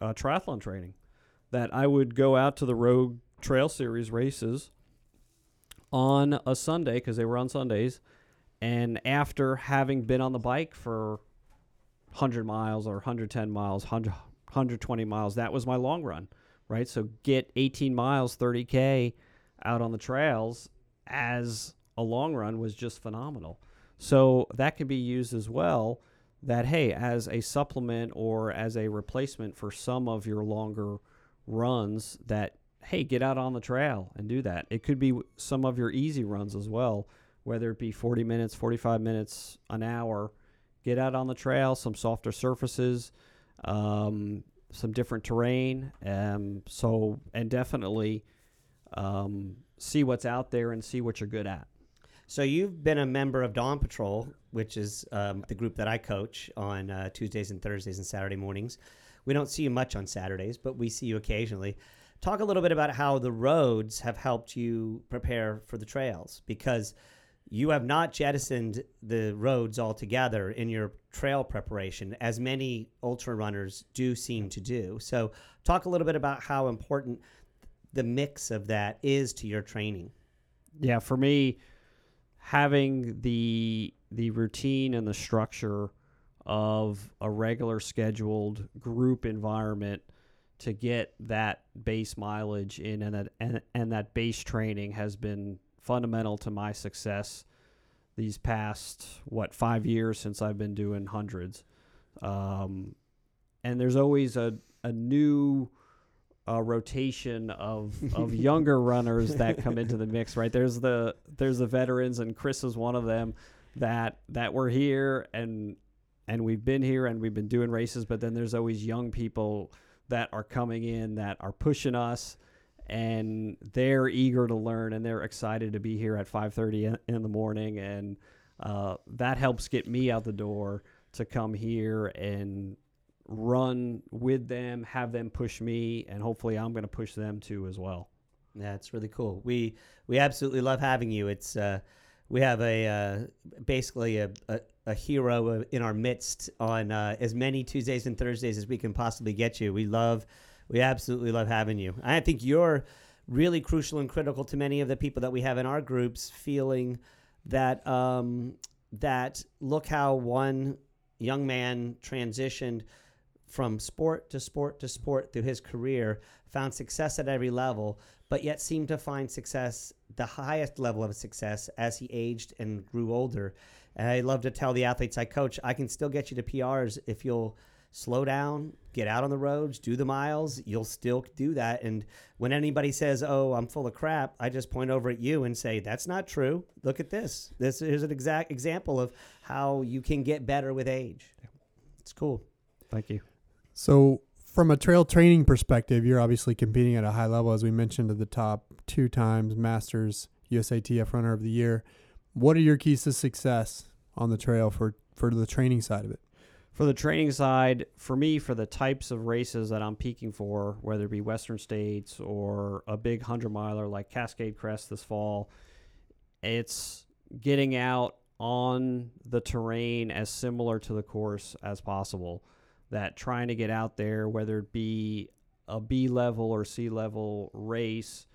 uh, triathlon training. That I would go out to the Rogue Trail Series races on a Sunday because they were on Sundays, and after having been on the bike for 100 miles or 110 miles, 100, 120 miles, that was my long run, right? So get 18 miles, 30K out on the trails as a long run was just phenomenal. So that can be used as well. That, hey, as a supplement or as a replacement for some of your longer runs, that, hey, get out on the trail and do that. It could be some of your easy runs as well, whether it be 40 minutes, 45 minutes, an hour. Get out on the trail, some softer surfaces, um, some different terrain. Um, so, and definitely um, see what's out there and see what you're good at. So you've been a member of Dawn Patrol, which is um, the group that I coach on uh, Tuesdays and Thursdays and Saturday mornings. We don't see you much on Saturdays, but we see you occasionally. Talk a little bit about how the roads have helped you prepare for the trails because you have not jettisoned the roads altogether in your trail preparation, as many ultra runners do seem to do. So, talk a little bit about how important the mix of that is to your training. Yeah, for me, having the the routine and the structure of a regular scheduled group environment to get that base mileage in and that and, and that base training has been fundamental to my success these past what five years since I've been doing hundreds. Um, and there's always a, a new uh, rotation of, of younger runners that come into the mix right? There's the there's the veterans and Chris is one of them that that were here and and we've been here and we've been doing races but then there's always young people that are coming in that are pushing us and they're eager to learn and they're excited to be here at 5.30 in the morning and uh, that helps get me out the door to come here and run with them have them push me and hopefully i'm going to push them too as well. It's really cool. We we absolutely love having you. It's uh, we have a uh, basically a, a, a, hero in our midst on uh, as many Tuesdays and Thursdays as we can possibly get you. We love, we absolutely love having you. I think you're really crucial and critical to many of the people that we have in our groups, feeling that um, that look how one young man transitioned from sport to sport to sport through his career, found success at every level, but yet seemed to find success, the highest level of success, as he aged and grew older. And I love to tell the athletes I coach, I can still get you to PRs if you'll slow down, get out on the roads, do the miles, you'll still do that. And when anybody says, "Oh, I'm full of crap," I just point over at you and say, "That's not true. Look at this. This is an exact example of how you can get better with age." It's cool. Thank you. So, from a trail training perspective, you're obviously competing at a high level, as we mentioned at the top, two times Masters USATF Runner of the Year. What are your keys to success on the trail for, for the training side of it? For the training side, for me, for the types of races that I'm peaking for, whether it be Western States or a big 100 miler like Cascade Crest this fall, it's getting out on the terrain as similar to the course as possible that trying to get out there, whether it be a B level or C level race,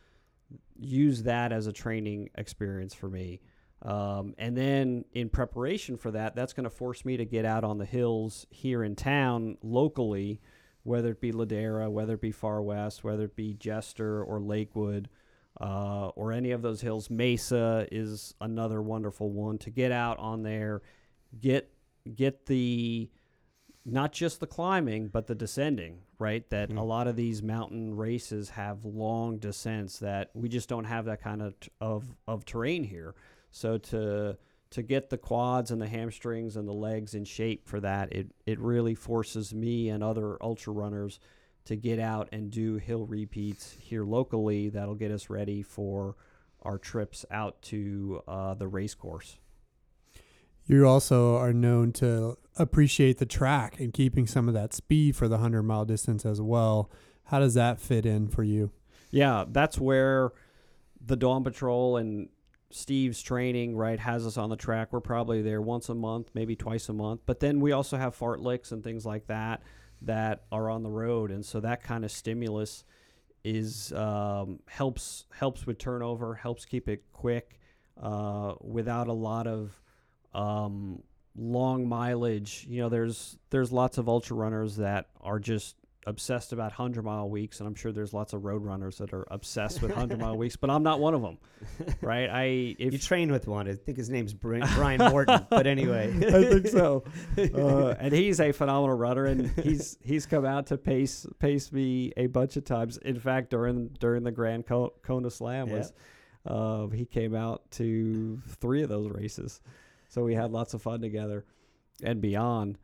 use that as a training experience for me. Um, and then in preparation for that, that's going to force me to get out on the hills here in town locally whether it be Ladera, whether it be Far West, whether it be Jester or Lakewood, uh, or any of those hills. Mesa is another wonderful one to get out on there, get get the not just the climbing but the descending right that Mm. a lot of these mountain races have long descents that we just don't have that kind of t- of, of terrain here so to to get the quads and the hamstrings and the legs in shape for that it it really forces me and other ultra runners to get out and do hill repeats here locally that'll get us ready for our trips out to uh, the race course You also are known to appreciate the track and keeping some of that speed for the 100 mile distance as well. How does that fit in for you? Yeah, that's where the Dawn Patrol and Steve's training, right, has us on the track. We're probably there once a month, maybe twice a month. But then we also have fartleks and things like that that are on the road, and so that kind of stimulus is um, helps helps with turnover, helps keep it quick uh, without a lot of um, long mileage. You know, there's there's lots of ultra runners that are just obsessed about 100 mile weeks and i'm sure there's lots of road runners that are obsessed with 100 mile weeks but i'm not one of them right i if you train with one. I think his name's Brian Morton. but anyway, I think so. Uh, and he's a phenomenal runner, and he's he's come out to pace pace me a bunch of times. In fact, during during the Grand Kona Slam was uh, he came out to three of those races, so we had lots of fun together and beyond.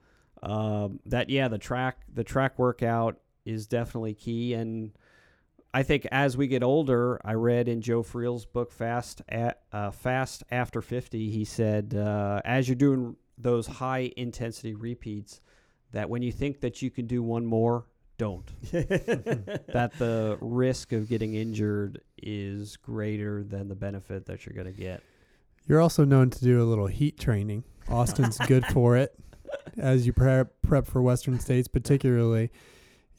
Um, that yeah, the track the track workout is definitely key, and I think as we get older, I read in Joe Friel's book Fast at uh, Fast After 50, he said uh, as you're doing those high intensity repeats that when you think that you can do one more, don't. that the risk of getting injured is greater than the benefit that you're going to get. You're also known to do a little heat training. Austin's good for it. As you prep, prep for Western States, particularly,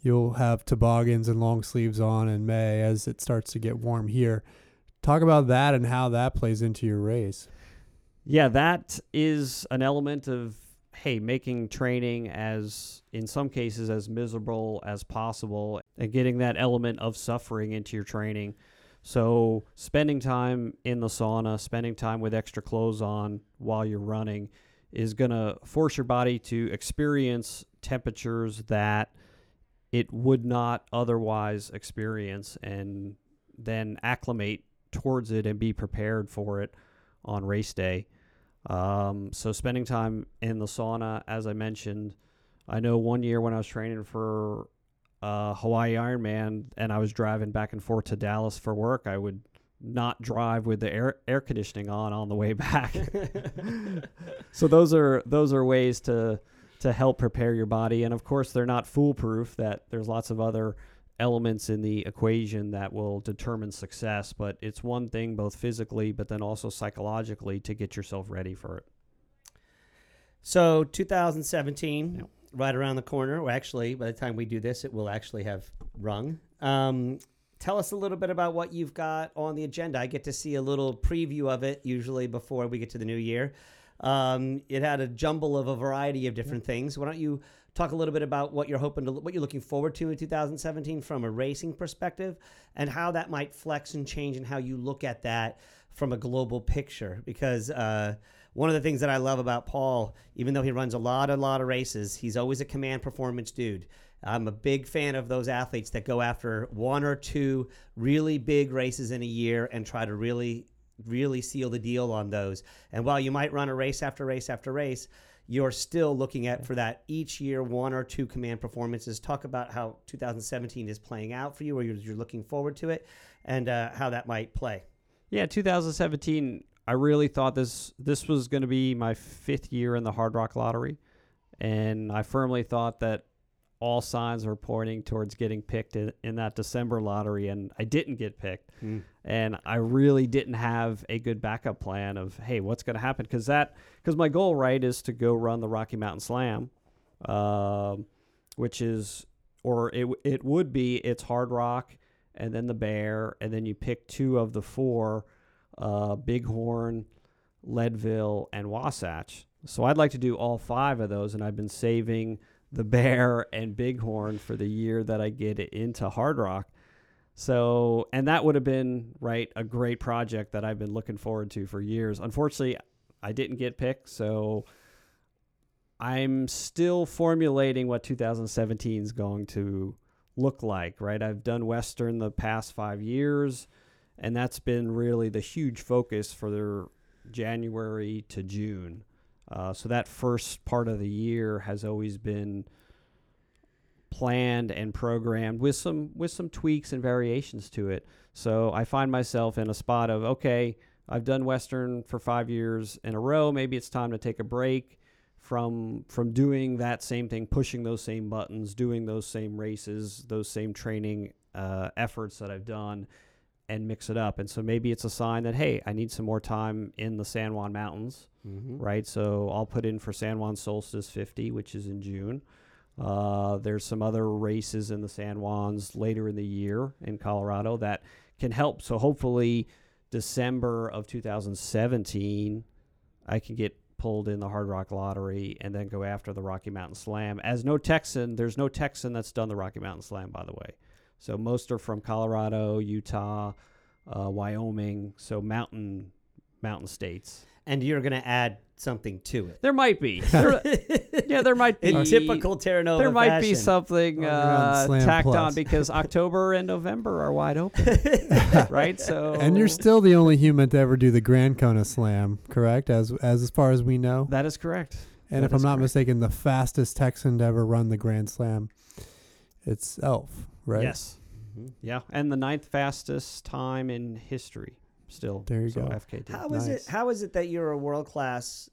you'll have toboggans and long sleeves on in May as it starts to get warm here. Talk about that and how that plays into your race. Yeah, that is an element of hey, making training as in some cases as miserable as possible and getting that element of suffering into your training. So, spending time in the sauna, spending time with extra clothes on while you're running is going to force your body to experience temperatures that it would not otherwise experience and then acclimate towards it and be prepared for it on race day. Um, so spending time in the sauna, as I mentioned, I know one year when I was training for uh, Hawaii Ironman and I was driving back and forth to Dallas for work, I would not drive with the air air conditioning on on the way back. so those are those are ways to to help prepare your body, and of course they're not foolproof. That there's lots of other elements in the equation that will determine success, but it's one thing both physically but then also psychologically to get yourself ready for it. So 2017, Yep. right around the corner. Well, actually, by the time we do this, it will actually have rung. Um, tell us a little bit about what you've got on the agenda. I get to see a little preview of it usually before we get to the new year. Um, it had a jumble of a variety of different things. Why don't you talk a little bit about what you're hoping to, what you're looking forward to in 2017 from a racing perspective, and how that might flex and change, and how you look at that from a global picture? Because uh, one of the things that I love about Paul, even though he runs a lot, a lot of races, he's always a command performance dude. I'm a big fan of those athletes that go after one or two really big races in a year and try to really, really seal the deal on those. And while you might run a race after race after race, you're still looking at for that each year one or two command performances. Talk about how 2017 is playing out for you, or you're, you're looking forward to it, and uh, how that might play. Yeah, 2017. I really thought this this was going to be my fifth year in the Hardrock Lottery, and I firmly thought that all signs were pointing towards getting picked in, in that December lottery, and I didn't get picked. And I really didn't have a good backup plan of hey, what's going to happen? Because that because my goal right is to go run the Rocky Mountain Slam, um, which is or it it would be it's Hardrock and then the Bear, and then you pick two of the four, uh, Bighorn, Leadville, and Wasatch. So I'd like to do all five of those, and I've been saving the Bear and Bighorn for the year that I get into Hardrock. So, and that would have been right a great project that I've been looking forward to for years. Unfortunately, I didn't get picked, so I'm still formulating what 2017 is going to look like, right? I've done Western the past five years, and that's been really the huge focus for their January to June. Uh, so that first part of the year has always been planned and programmed with some with some tweaks and variations to it. So I find myself in a spot of okay, I've done Western for five years in a row. Maybe it's time to take a break from from doing that same thing, pushing those same buttons, doing those same races, those same training uh, efforts that I've done, and mix it up. And so maybe it's a sign that hey, I need some more time in the San Juan Mountains, Mm-hmm. right? So I'll put in for San Juan Solstice 50, which is in June. Uh, there's some other races in the San Juans later in the year in Colorado that can help. So hopefully, December of 2017, I can get pulled in the Hardrock Lottery and then go after the Rocky Mountain Slam. As no Texan, there's no Texan that's done the Rocky Mountain Slam, by the way. So most are from Colorado, Utah, uh, Wyoming. So mountain mountain states. And you're going to add something to it. There might be. There- yeah, there might be. In typical Terranova there might be something uh, Slam tacked on because October and November are wide open, right? So And you're still the only human to ever do the Grand Kona Slam, correct? As as as far as we know. that is correct. And that if I'm not correct. mistaken, the fastest Texan to ever run the Grand Slam, it's Elf, right? Yes. Mhm. Yeah, and the ninth fastest time in history. Still, There you so go. FKT. How is Nice. it? How is it that you're a world class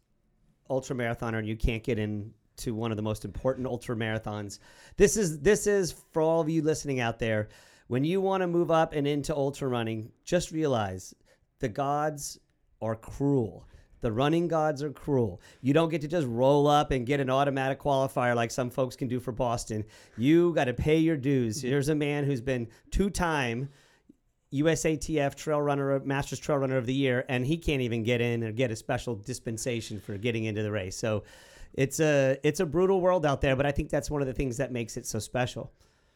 ultra marathoner and you can't get into one of the most important ultra marathons? This is this is for all of you listening out there. When you want to move up and into ultra running, just realize the gods are cruel. The running gods are cruel. You don't get to just roll up and get an automatic qualifier like some folks can do for Boston. You got to pay your dues. Here's a man who's been two time USATF Trail Runner, Masters Trail Runner of the Year, and he can't even get in or get a special dispensation for getting into the race. So it's a it's a brutal world out there, but I think that's one of the things that makes it so special.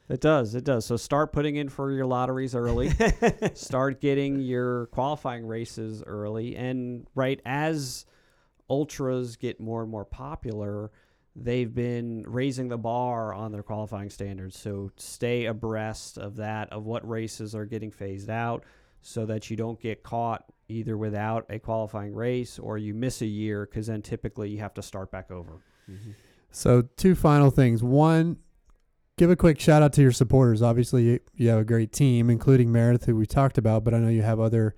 It does. It does. So start putting in for your lotteries early. start getting your qualifying races early. And right as ultras get more and more popular, they've been raising the bar on their qualifying standards. So stay abreast of that, of what races are getting phased out, so that you don't get caught either without a qualifying race or you miss a year, because then typically you have to start back over. Mm-hmm. So two final things. One, give a quick shout out to your supporters. Obviously, you, have a great team, including Meredith, who we talked about, but I know you have other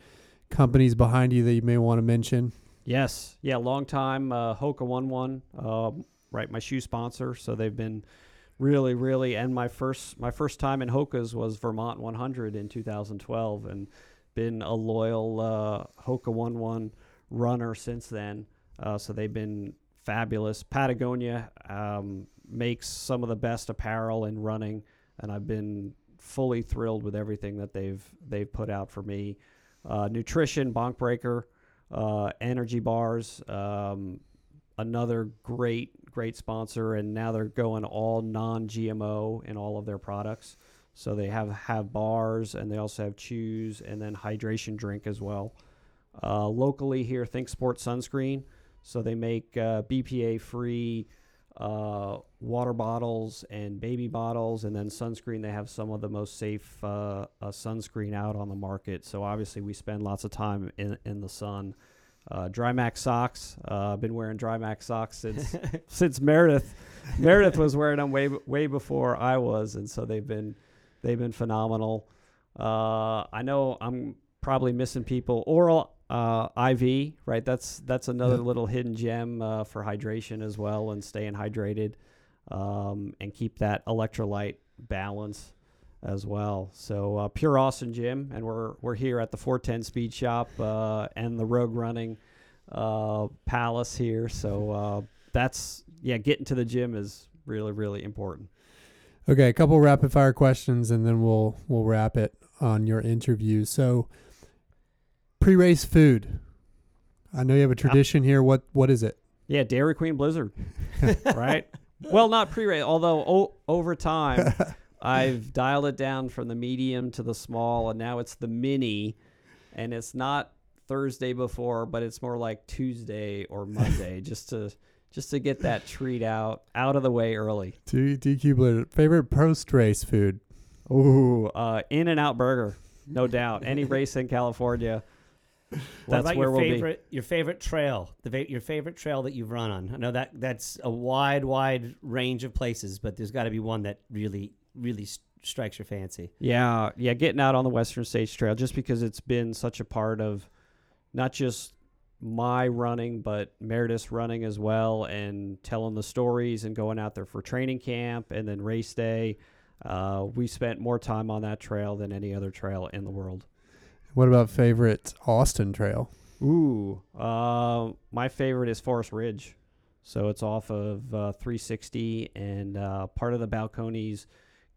companies behind you that you may want to mention. Yes, yeah, long time uh, Hoka One One, um, right? My shoe sponsor, so they've been really, really. And my first, my first time in Hoka's was Vermont 100 in 2012, and been a loyal uh, Hoka One One runner since then. Uh, so they've been fabulous. Patagonia um, makes some of the best apparel in running, and I've been fully thrilled with everything that they've they've put out for me. Uh, nutrition, Bonk Breaker uh, energy bars. Um, another great, great sponsor, and now they're going all non-GMO in all of their products. So they have have bars, and they also have chews, and then hydration drink as well. Uh, locally here, Think Sport sunscreen. So they make uh, BPA-free uh, water bottles and baby bottles, and then sunscreen. They have some of the most safe uh, uh, sunscreen out on the market. So obviously, we spend lots of time in in the sun. Uh, Drymax socks. Uh, I've been wearing Drymax socks since since Meredith. Meredith was wearing them way way before I was, and so they've been they've been phenomenal. Uh, I know I'm probably missing people. Oral uh, IV, right? That's that's another Yeah. little hidden gem uh, for hydration as well, and staying hydrated, um, and keep that electrolyte balance as well. So uh, Pure Austin Gym, and we're we're here at the 410 Speed Shop uh, and the Rogue Running uh, Palace here. So uh, that's yeah, getting to the gym is really really important. Okay, a couple rapid fire questions, and then we'll we'll wrap it on your interview. So, pre-race food. I know you have a tradition here. What what is it? Yeah, Dairy Queen Blizzard, right? well, not pre-race, although o- over time I've dialed it down from the medium to the small, and now it's the mini, and it's not Thursday before, but it's more like Tuesday or Monday, just to just to get that treat out out of the way early. D- decubulator. Favorite post race food? Ooh, uh, In-N-Out Burger, no doubt. Any race in California, that's about where your we'll be. favorite your favorite trail? The va- your favorite trail that you've run on? I know that that's a wide wide range of places, but there's got to be one that really really s- strikes your fancy. Yeah, yeah, getting out on the Western States Trail just because it's been such a part of not just my running, but Meredith's running as well, and telling the stories and going out there for training camp and then race day. Uh, we spent more time on that trail than any other trail in the world. What about favorite Austin trail? Ooh, uh, my favorite is Forest Ridge. So it's off of uh, 360 and uh, part of the Balcones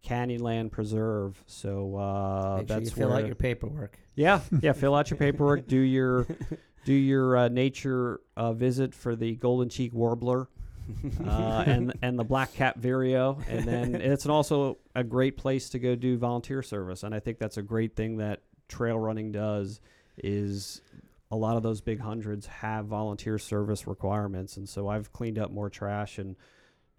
Canyonland Preserve. So uh, Make sure that's you fill where out your paperwork. yeah, yeah. Fill out your paperwork. Do your do your uh, nature uh, visit for the golden cheek warbler uh, and and the black cap vireo, and then it's also a great place to go do volunteer service. And I think that's a great thing that trail running does is a lot of those big hundreds have volunteer service requirements, and so I've cleaned up more trash and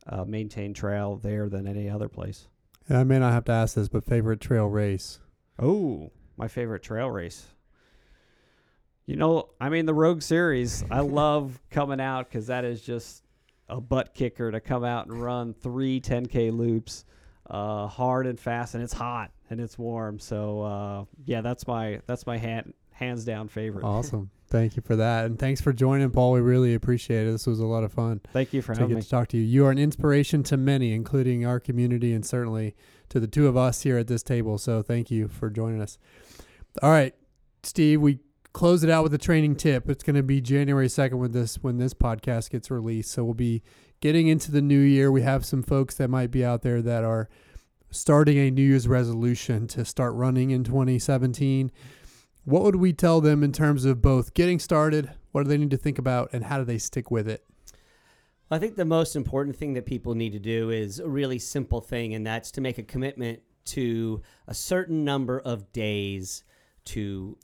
uh, maintained trail there than any other place. And I may not have to ask this, but favorite trail race? Oh, my favorite trail race. You know, I mean the Rogue Series. I love coming out because that is just a butt kicker to come out and run three 10k loops, uh, hard and fast, and it's hot and it's warm. So uh, yeah, that's my that's my hand hands down favorite. Awesome. Thank you for that. And thanks for joining, Paul. We really appreciate it. This was a lot of fun Thank you for to having get me. to talk to you. You are an inspiration to many, including our community and certainly to the two of us here at this table. So thank you for joining us. All right, Steve, we close it out with a training tip. It's going to be January 2nd when this when this podcast gets released. So we'll be getting into the new year. We have some folks that might be out there that are starting a New Year's resolution to start running in 2017. What would we tell them in terms of both getting started, what do they need to think about, and how do they stick with it? I think the most important thing that people need to do is a really simple thing, and that's to make a commitment to a certain number of days to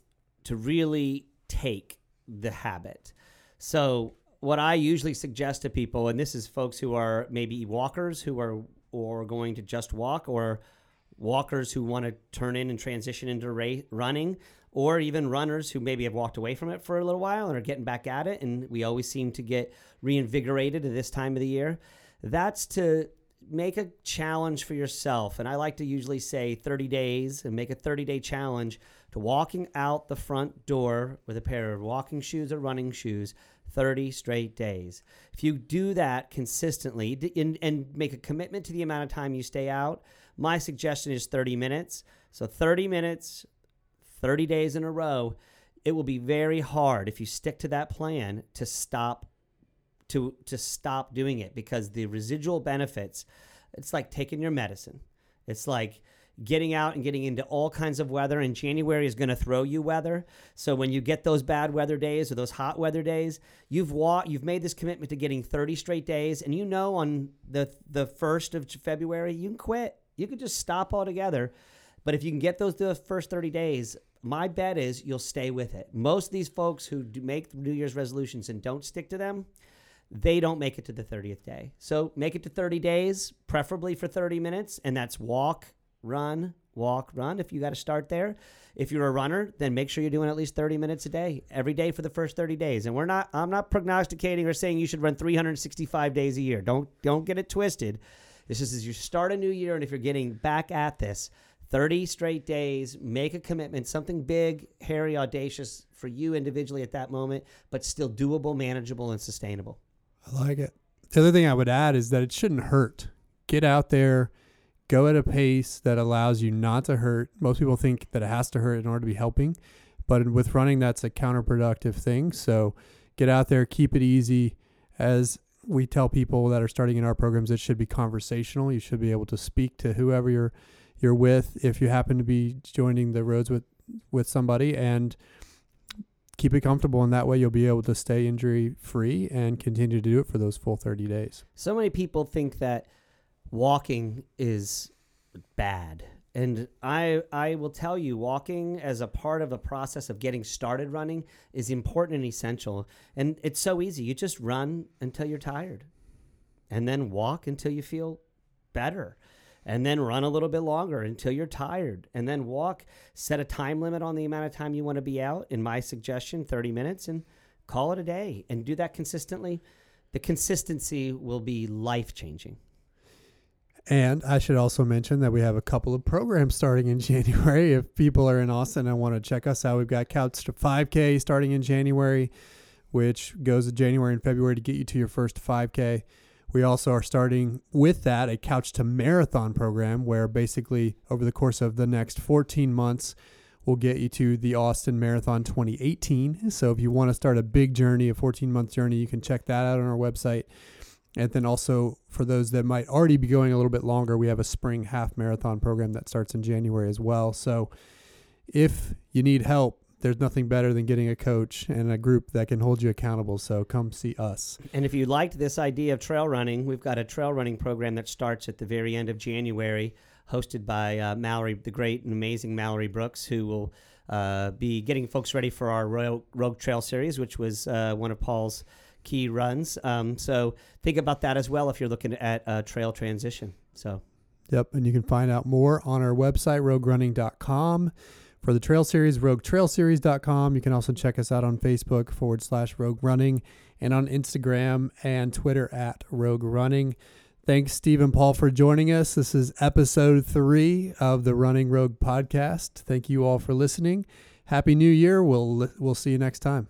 to really take the habit. So what I usually suggest to people, and this is folks who are maybe walkers who are or going to just walk, or walkers who want to turn in and transition into ra- running, or even runners who maybe have walked away from it for a little while and are getting back at it. And we always seem to get reinvigorated at this time of the year. That's to make a challenge for yourself. And I like to usually say 30 days and make a 30 day challenge to walking out the front door with a pair of walking shoes or running shoes 30 straight days. If you do that consistently and, and make a commitment to the amount of time you stay out, my suggestion is 30 minutes. So 30 minutes, 30 days in a row, it will be very hard if you stick to that plan to stop to to stop doing it because the residual benefits it's like taking your medicine. It's like getting out and getting into all kinds of weather and January is going to throw you weather. So when you get those bad weather days or those hot weather days, you've wa- you've made this commitment to getting 30 straight days and you know on the the 1st of February you can quit. You could just stop altogether. But if you can get those the first 30 days, my bet is you'll stay with it. Most of these folks who make New Year's resolutions and don't stick to them, they don't make it to the 30th day. So make it to 30 days, preferably for 30 minutes, and that's walk, run, walk, run if you got to start there. If you're a runner, then make sure you're doing at least 30 minutes a day, every day for the first 30 days. And we're not I'm not prognosticating or saying you should run 365 days a year. Don't don't get it twisted. This is as you start a new year and if you're getting back at this, 30 straight days, make a commitment, something big, hairy, audacious for you individually at that moment, but still doable, manageable and sustainable. I like it. The other thing I would add is that it shouldn't hurt. Get out there, go at a pace that allows you not to hurt. Most people think that it has to hurt in order to be helping, but with running, that's a counterproductive thing. So get out there, keep it easy. As we tell people that are starting in our programs, it should be conversational. You should be able to speak to whoever you're you're with if you happen to be joining the roads with with somebody and keep it comfortable, and that way you'll be able to stay injury free and continue to do it for those full 30 days. So many people think that walking is bad. And I I will tell you walking as a part of a process of getting started running is important and essential. And it's so easy. You just run until you're tired. And then walk until you feel better. And then run a little bit longer until you're tired. And then walk, set a time limit on the amount of time you want to be out. In my suggestion, 30 minutes and call it a day and do that consistently. The consistency will be life changing. And I should also mention that we have a couple of programs starting in January. If people are in Austin and want to check us out, we've got Couch to 5K starting in January, which goes to January and February to get you to your first 5K. We also are starting with that a Couch to Marathon program where basically over the course of the next 14 months, we'll get you to the Austin Marathon 2018. So if you want to start a big journey, a 14 month journey, you can check that out on our website. And then also for those that might already be going a little bit longer, we have a spring half marathon program that starts in January as well. So if you need help, there's nothing better than getting a coach and a group that can hold you accountable. So come see us. And if you liked this idea of trail running, we've got a trail running program that starts at the very end of January, hosted by uh, Mallory, the great and amazing Mallory Brooks, who will uh, be getting folks ready for our Royal Rogue Trail series, which was uh, one of Paul's key runs. Um, so think about that as well if you're looking at a trail transition. So, yep. And you can find out more on our website, roguerunning.com. For the trail series, roguetrailseries.com. You can also check us out on Facebook forward slash rogue running and on Instagram and Twitter at rogue running. Thanks, Steve and Paul, for joining us. This is episode three of the Running Rogue podcast. Thank you all for listening. Happy New Year. We'll, we'll see you next time.